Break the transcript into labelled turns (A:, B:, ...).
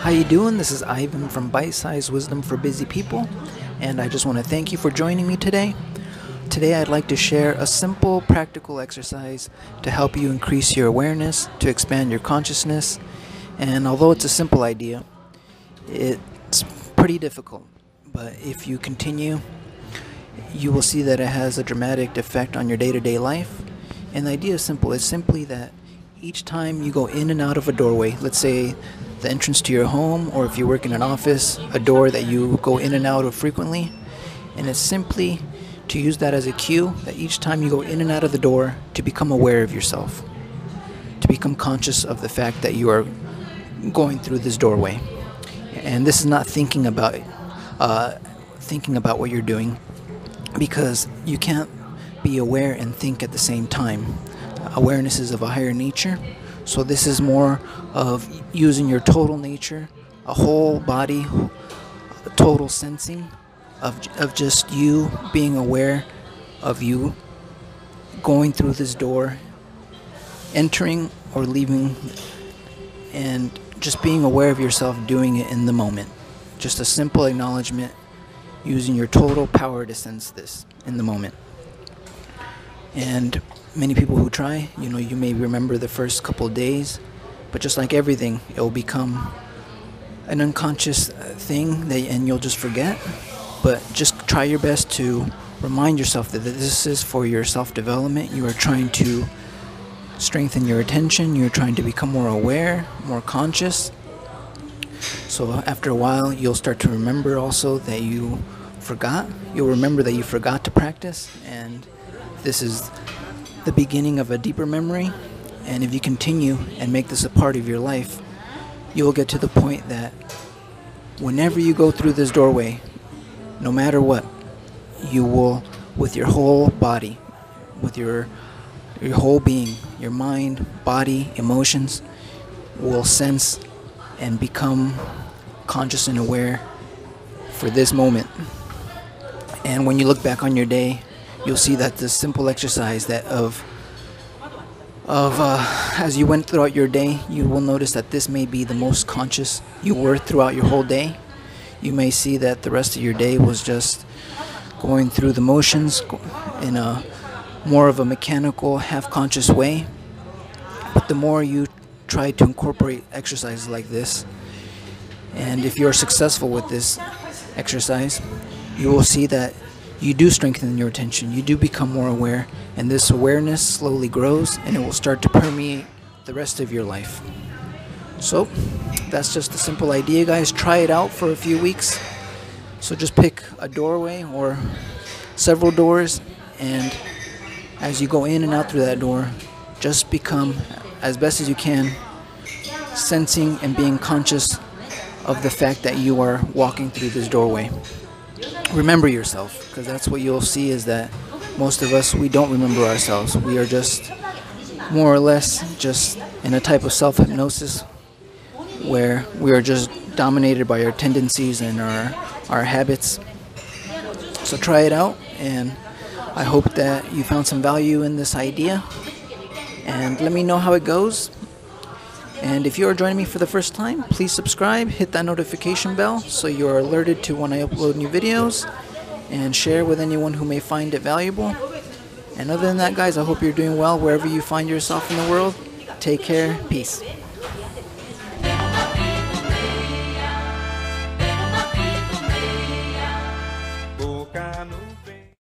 A: How you doing? This is Ivan from Bite Size Wisdom for Busy People, and I just want to thank you for joining me today. Today I'd like to share a simple practical exercise to help you increase your awareness, to expand your consciousness, and although it's a simple idea, it's pretty difficult. But if you continue, you will see that it has a dramatic effect on your day-to-day life. And the idea is simple. It's simply that each time you go in and out of a doorway, let's say the entrance to your home, or if you work in an office, a door that you go in and out of frequently, and it's simply to use that as a cue that each time you go in and out of the door, to become aware of yourself, to become conscious of the fact that you are going through this doorway. And this is not thinking about uh, thinking about what you're doing, because you can't be aware and think at the same time awareness is of a higher nature. So this is more of using your total nature, a whole body, total sensing of, of just you being aware of you going through this door, entering or leaving, and just being aware of yourself doing it in the moment. Just a simple acknowledgement using your total power to sense this in the moment. And many people who try, you know, you may remember the first couple days, but just like everything, it will become an unconscious uh, thing that, and you'll just forget. But just try your best to remind yourself that this is for your self development. You are trying to strengthen your attention, you're trying to become more aware, more conscious. So after a while, you'll start to remember also that you forgot. You'll remember that you forgot to practice, and this is the beginning of a deeper memory. And if you continue and make this a part of your life, you will get to the point that whenever you go through this doorway, no matter what, you will, with your whole body, with your your whole being, your mind, body, emotions, will sense and become conscious and aware for this moment. And when you look back on your day, you'll see that the simple exercise that of of uh, as you went throughout your day, you will notice that this may be the most conscious you were throughout your whole day. You may see that the rest of your day was just going through the motions in a more of a mechanical, half-conscious way. But the more you try to incorporate exercises like this, and if you're successful with this exercise, you will see that you do strengthen your attention, you do become more aware, and this awareness slowly grows and it will start to permeate the rest of your life. So, that's just a simple idea, guys. Try it out for a few weeks. So, just pick a doorway or several doors, and as you go in and out through that door, just become, as best as you can, sensing and being conscious of the fact that you are walking through this doorway remember yourself because that's what you'll see is that most of us we don't remember ourselves. We are just more or less just in a type of self-hypnosis where we are just dominated by our tendencies and our our habits. So try it out and I hope that you found some value in this idea. And let me know how it goes and if you are joining me for the first time, please subscribe, hit that notification bell so you are alerted to when I upload new videos, and share with anyone who may find it valuable. And other than that, guys, I hope you're doing well wherever you find yourself in the world. Take care. Peace.